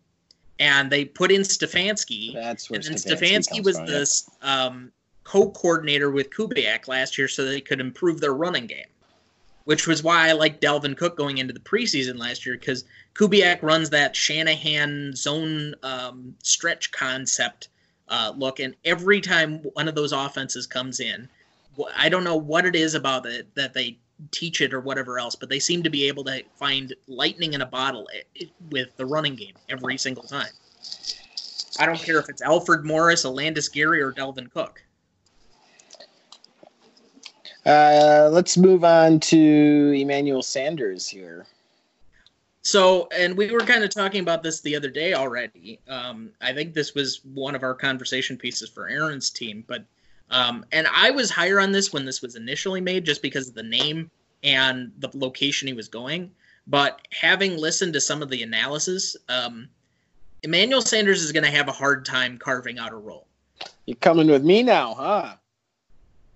and they put in Stefanski. That's where and then Stefanski, Stefanski was from, this um, co-coordinator with Kubiak last year, so they could improve their running game. Which was why I like Dalvin Cook going into the preseason last year because Kubiak runs that Shanahan zone um, stretch concept uh, look, and every time one of those offenses comes in, I don't know what it is about it that they teach it or whatever else, but they seem to be able to find lightning in a bottle i- i- with the running game every single time. I don't care if it's Alfred Morris, Olandis Gary, or Dalvin Cook. Uh, let's move on to Emmanuel Sanders here. So, and we were kind of talking about this the other day already. Um, I think this was one of our conversation pieces for Aaron's team, but um, and I was higher on this when this was initially made, just because of the name and the location he was going. But having listened to some of the analysis, um, Emmanuel Sanders is going to have a hard time carving out a role. You're coming with me now, huh?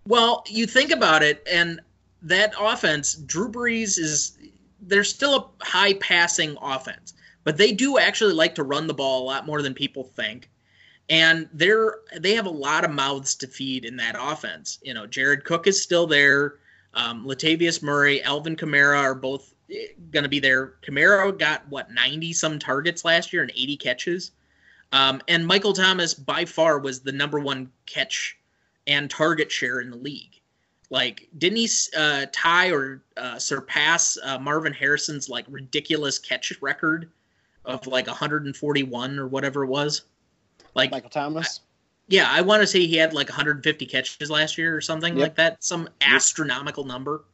Well, you think about it, and that offense, Drew Brees is they're still a high passing offense, but they do actually like to run the ball a lot more than people think. And they're they have a lot of mouths to feed in that offense. You know, Jared Cook is still there. Um, Latavius Murray, Alvin Kamara are both going to be there. Kamara got what ninety some targets last year and eighty catches. Um, and Michael Thomas by far was the number one catch and target share in the league. Like, didn't he uh, tie or uh, surpass uh, Marvin Harrison's like ridiculous catch record of like 141 or whatever it was? Like, Michael Thomas. yeah, I want to say he had like 150 catches last year or something Yep. like that, some astronomical number.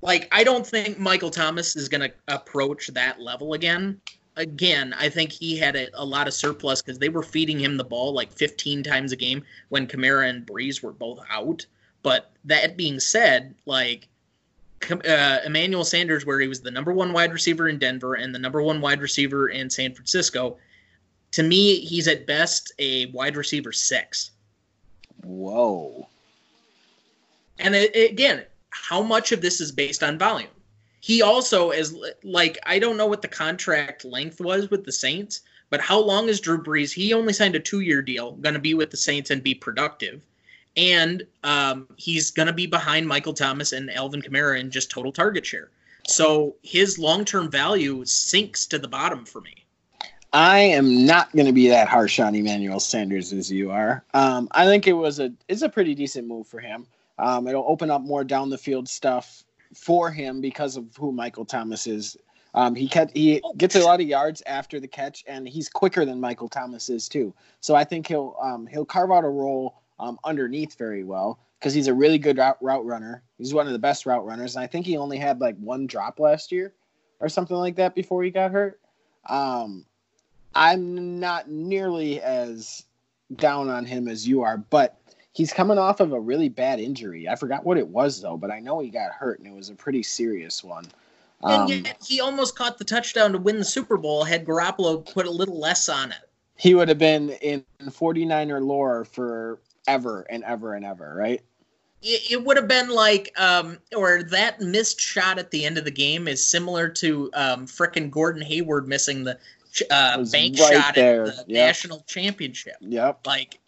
Like, I don't think Michael Thomas is going to approach that level again. Again, I think he had a, a lot of surplus because they were feeding him the ball like 15 times a game when Kamara and Brees were both out. But that being said, like uh, Emmanuel Sanders, where he was the number one wide receiver in Denver and the number one wide receiver in San Francisco, to me, he's at best a wide receiver six. Whoa. And it, again, how much of this is based on volume? He also is like I don't know what the contract length was with the Saints, but how long is Drew Brees? He only signed a two-year deal, going to be with the Saints and be productive, and um, he's going to be behind Michael Thomas and Alvin Kamara in just total target share. So his long-term value sinks to the bottom for me. I am not going to be that harsh on Emmanuel Sanders as you are. Um, I think it was a it's a pretty decent move for him. Um, it'll open up more down the field stuff for him because of who Michael Thomas is. Um, he catch, he gets a lot of yards after the catch, and he's quicker than Michael Thomas is too. So I think he'll um, he'll carve out a role um, underneath very well because he's a really good route, route runner. He's one of the best route runners, and I think he only had like one drop last year or something like that before he got hurt. Um, I'm not nearly as down on him as you are, but he's coming off of a really bad injury. I forgot what it was though, but I know he got hurt and it was a pretty serious one. And Um, yet he almost caught the touchdown to win the Super Bowl had Garoppolo put a little less on it. he would have been in 49er lore for ever and ever and ever, right? it, it would have been like um or that missed shot at the end of the game is similar to um frickin' Gordon Hayward missing the uh bank right shot there, at the yep. national championship. Yep. like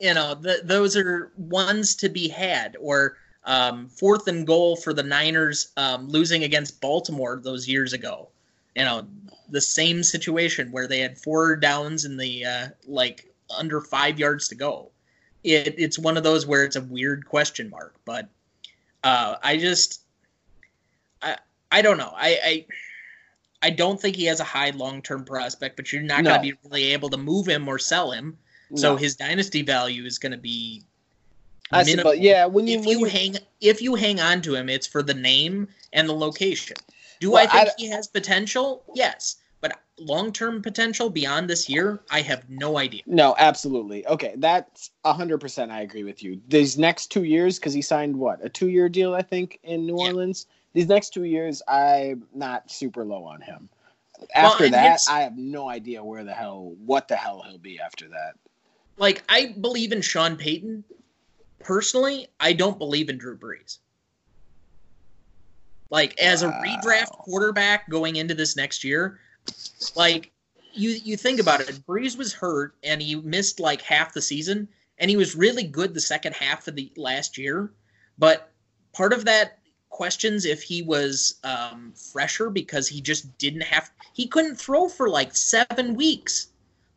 you know th- those are ones to be had or um fourth and goal for the Niners um losing against Baltimore those years ago. You know the same situation where they had four downs in the uh like under 5 yards to go. It, it's one of those where it's a weird question mark but uh, I just I I don't know. I I, I don't think he has a high long term prospect, but you're not No. going to be really able to move him or sell him. So his dynasty value is going to be I see, minimal. but yeah, when you if when you you hang if you hang on to him, it's for the name and the location. Do Well, I think I- he has potential? Yes, but long term potential beyond this year, I have no idea. No, absolutely. Okay, that's hundred percent. I agree with you. These next two years, because he signed what a two-year deal, I think, in New Yeah. Orleans. These next two years, I'm not super low on him. After and that, I have no idea where the hell, what the hell he'll be after that. Like I believe in Sean Payton. Personally, I don't believe in Drew Brees. Like as a Wow. redraft quarterback going into this next year, like you you think about it, Brees was hurt and he missed like half the season, and he was really good the second half of the last year. But part of that questions if he was um, fresher because he just didn't have he couldn't throw for like seven weeks,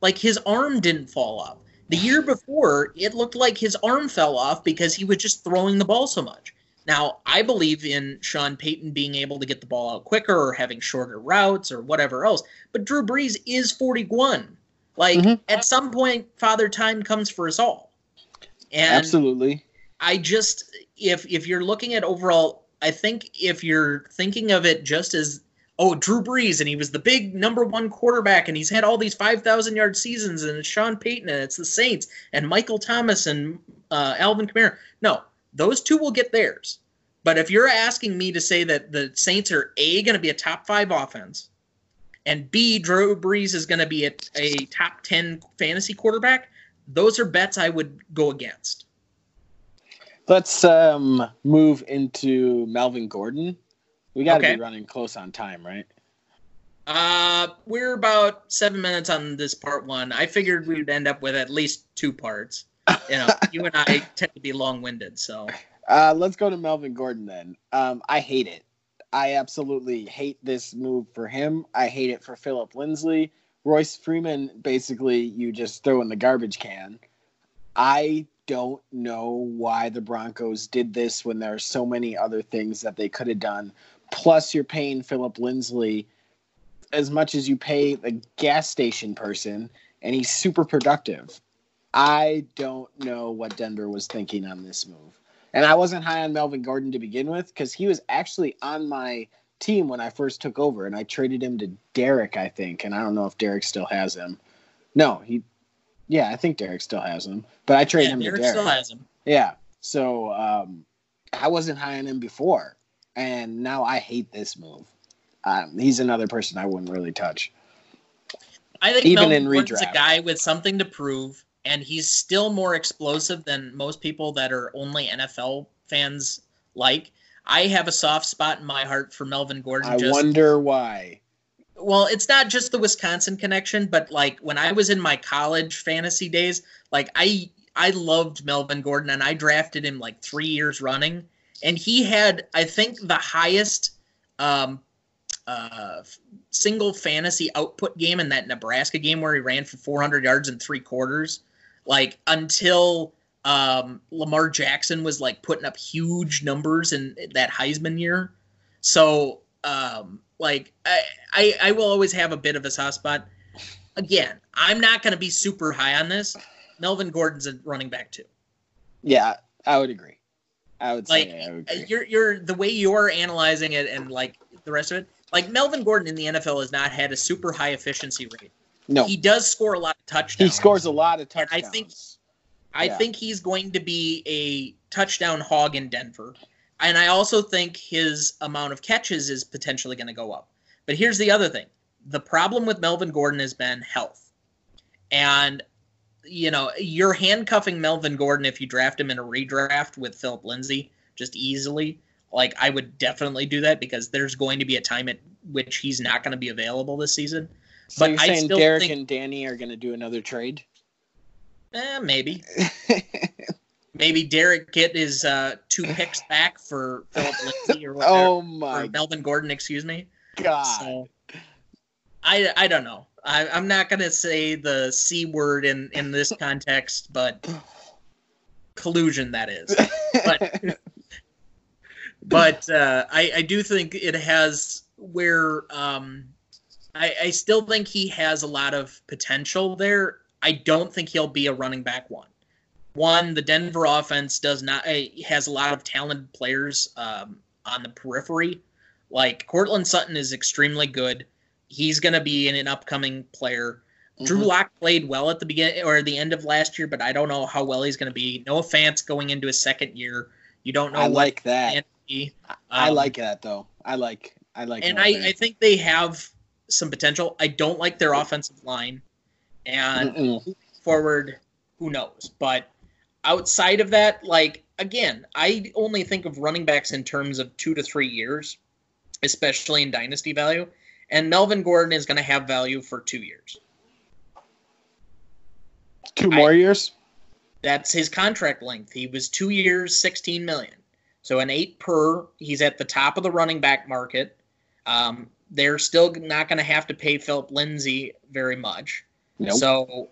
like his arm didn't fall off. The year before, it looked like his arm fell off because he was just throwing the ball so much. Now, I believe in Sean Payton being able to get the ball out quicker or having shorter routes or whatever else. But Drew Brees is 41. Like Mhm. at some point, Father Time comes for us all. And Absolutely. I just if if you're looking at overall, I think if you're thinking of it just as oh Drew Brees and he was the big number one quarterback and he's had all these five thousand yard seasons and it's Sean Payton and it's the Saints and Michael Thomas and uh, Alvin Kamara. No, those two will get theirs. But if you're asking me to say that the Saints are a going to be a top five offense, and B Drew Brees is going to be a, a top ten fantasy quarterback, those are bets I would go against. Let's um, move into Melvin Gordon. We got to Okay. be running close on time, right? Uh, we're about seven minutes on this part one. I figured we'd end up with at least two parts. You know, you and I tend to be long-winded, so Uh, let's go to Melvin Gordon then. Um, I hate it. I absolutely hate this move for him. I hate it for Philip Lindsay. Royce Freeman, basically, you just throw in the garbage can. I don't know why the Broncos did this when there are so many other things that they could have done. Plus, you're paying Philip Lindsay as much as you pay the gas station person, and he's super productive. I don't know what Denver was thinking on this move. And I wasn't high on Melvin Gordon to begin with because he was actually on my team when I first took over, and I traded him to Derek, I think. And I don't know if Derek still has him. No, he, yeah, I think Derek still has him, but I traded yeah, him Derek to Derek. still has him. Yeah. So um, I wasn't high on him before, and now I hate this move. Um, he's another person I wouldn't really touch. I think Even Melvin in Gordon's a guy with something to prove, and he's still more explosive than most people that are only NFL fans like. I have a soft spot in my heart for Melvin Gordon. I just wonder why. Well, it's not just the Wisconsin connection, but like when I was in my college fantasy days, like I I loved Melvin Gordon and I drafted him like three years running, and he had I think the highest um, uh, single fantasy output game in that Nebraska game where he ran for 400 yards in three quarters, like until um, Lamar Jackson was like putting up huge numbers in that Heisman year. So um, like I, I I will always have a bit of a soft spot. Again, I'm not going to be super high on this. Melvin Gordon's a running back too. Yeah, I would agree. I would Like say I would agree. you're you're the way you're analyzing it and like the rest of it. Like Melvin Gordon in the NFL has not had a super high efficiency rate. No, He does score a lot of touchdowns. he scores a lot of And I touchdowns. think- I Yeah. think he's going to be a touchdown hog in Denver. And I also think his amount of catches is potentially going to go up. But here's the other thing the problem with Melvin Gordon has been health. And, you know, you're handcuffing Melvin Gordon if you draft him in a redraft with Philip Lindsay just easily. Like, I would definitely do that because there's going to be a time at which he's not going to be available this season. so but you're I saying still Derek think- and Danny are going to do another trade? Eh, maybe. Maybe Derek get his uh, two picks back for Philip Lindsay or whatever. oh my Melvin Gordon, excuse me. god! So I I don't know. I, I'm not gonna say the c word in in this context, but collusion that is. But but uh, I I do think it has where um I I still think he has a lot of potential there. I don't think he'll be a running back one. One, the Denver offense does not uh, has a lot of talented players um, on the periphery. Like Courtland Sutton is extremely good. He's going to be an upcoming player. Drew Mhm. Lock played well at the beginning or the end of last year, but I don't know how well he's going to be. Noah Fant's going into his second year. You don't know I like that. Will. I Um, like that though. I like. I like. and I, I think they have some potential. I don't like their offensive line, and Mm-mm. forward, who knows? But outside of that, like again, I only think of running backs in terms of two to three years, especially in dynasty value. And Melvin Gordon is going to have value for two years. Two more years. That's his contract length. He was two years, sixteen million. So an eight per. He's at the top of the running back market. Um, they're still not going to have to pay Philip Lindsay very much. Nope. So,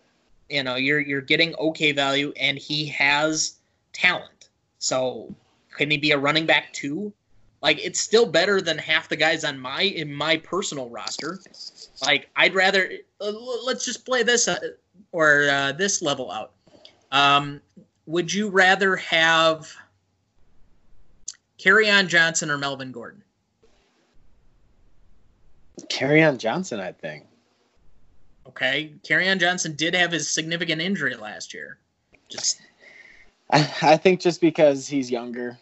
you know, you're you're getting okay value, and he has talent. So, can he be a running back too? Like, it's still better than half the guys on my in my personal roster. Like, I'd rather uh, let's just play this uh, or uh, this level out. Um, would you rather have Kerryon Johnson or Melvin Gordon? Kerryon Johnson, I think. Okay, on Johnson did have his significant injury last year. Just, I, I think just because he's younger,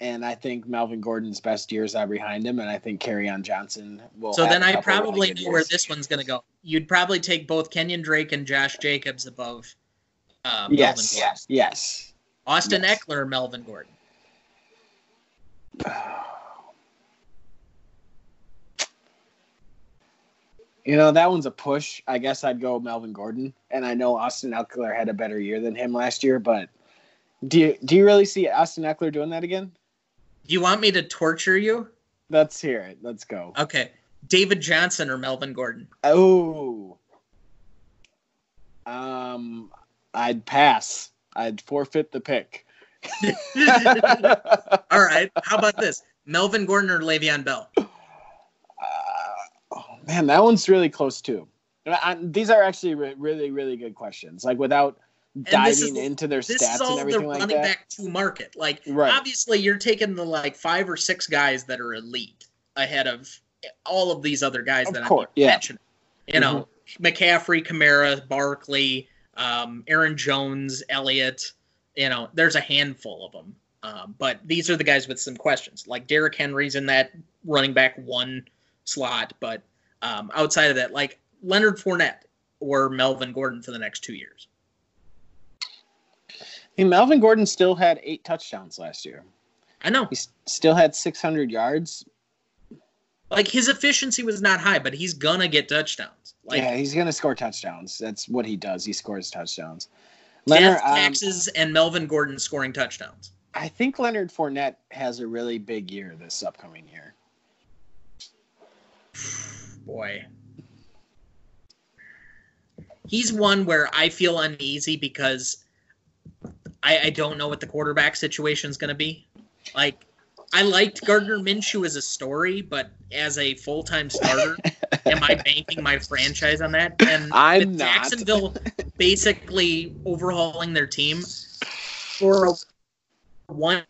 and I think Melvin Gordon's best years are behind him, and I think on Johnson will. So then I probably really know where this one's going to go. You'd probably take both Kenyon Drake and Josh Jacobs above. Uh, yes, yes, yes. Austin yes. Ekeler, Melvin Gordon. You know, that one's a push. I guess I'd go Melvin Gordon. And I know Austin Ekeler had a better year than him last year, but do you, do you really see Austin Ekeler doing that again? Do you want me to torture you? Let's hear it. Let's go. Okay. David Johnson or Melvin Gordon? Oh. Um, I'd pass. I'd forfeit the pick. All right. How about this? Melvin Gordon or Le'Veon Bell? Man, that one's really close too. I, these are actually re- really, really good questions. Like without diving into their stats and everything like that. running back to market. Like right. obviously, you're taking the like five or six guys that are elite ahead of all of these other guys of that course, I'm yeah. mentioning. You know, mm-hmm. McCaffrey, Kamara, Barkley, um, Aaron Jones, Elliott. You know, there's a handful of them. Um, but these are the guys with some questions. Like Derrick Henry's in that running back one slot, but um, outside of that, like Leonard Fournette or Melvin Gordon for the next two years. I mean, Melvin Gordon still had eight touchdowns last year. I know. He still had 600 yards. Like his efficiency was not high, but he's gonna get touchdowns. Like, yeah, he's gonna score touchdowns. That's what he does. He scores touchdowns. Leonard um, taxes um, and Melvin Gordon scoring touchdowns. I think Leonard Fournette has a really big year this upcoming year boy. He's one where I feel uneasy because I, I don't know what the quarterback situation is going to be. Like, I liked Gardner Minshew as a story, but as a full time starter, am I banking my franchise on that? And I'm. Jacksonville basically overhauling their team for a one,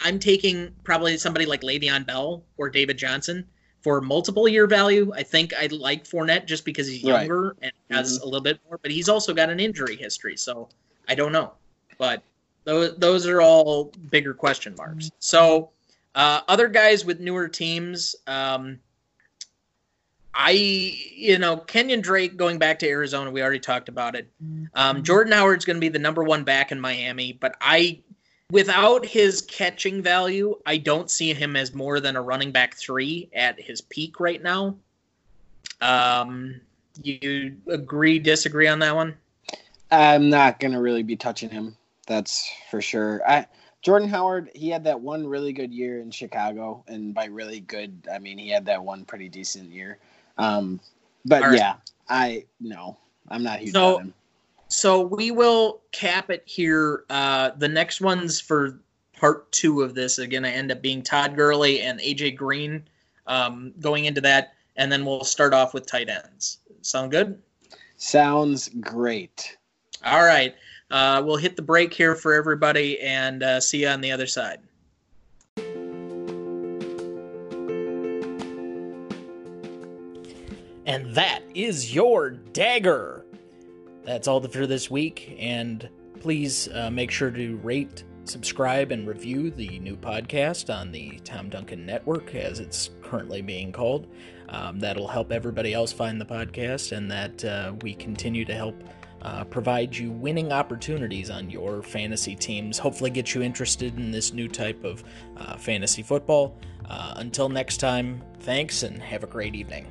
I'm taking probably somebody like Le'Veon Bell or David Johnson for multiple year value, I think I like Fournette just because he's younger right. and has mm-hmm. a little bit more, but he's also got an injury history, so I don't know. But those those are all bigger question marks. So uh, other guys with newer teams, um, I you know Kenyon Drake going back to Arizona, we already talked about it. Um, Jordan Howard's going to be the number one back in Miami, but I without his catching value, I don't see him as more than a running back three at his peak right now. Um, you agree, disagree on that one? I'm not gonna really be touching him. That's for sure. I, Jordan Howard, he had that one really good year in Chicago, and by really good, I mean he had that one pretty decent year. Um, but yeah, I no, I'm not huge so, on him. So we will cap it here. Uh, the next ones for part two of this are going to end up being Todd Gurley and AJ Green um, going into that, and then we'll start off with tight ends. Sound good? Sounds great. All right. Uh, we'll hit the break here for everybody and uh, see you on the other side. And that is your dagger that's all for this week. And please uh, make sure to rate, subscribe, and review the new podcast on the Tom Duncan Network, as it's currently being called. Um, that'll help everybody else find the podcast, and that uh, we continue to help uh, provide you winning opportunities on your fantasy teams. Hopefully, get you interested in this new type of uh, fantasy football. Uh, until next time, thanks and have a great evening.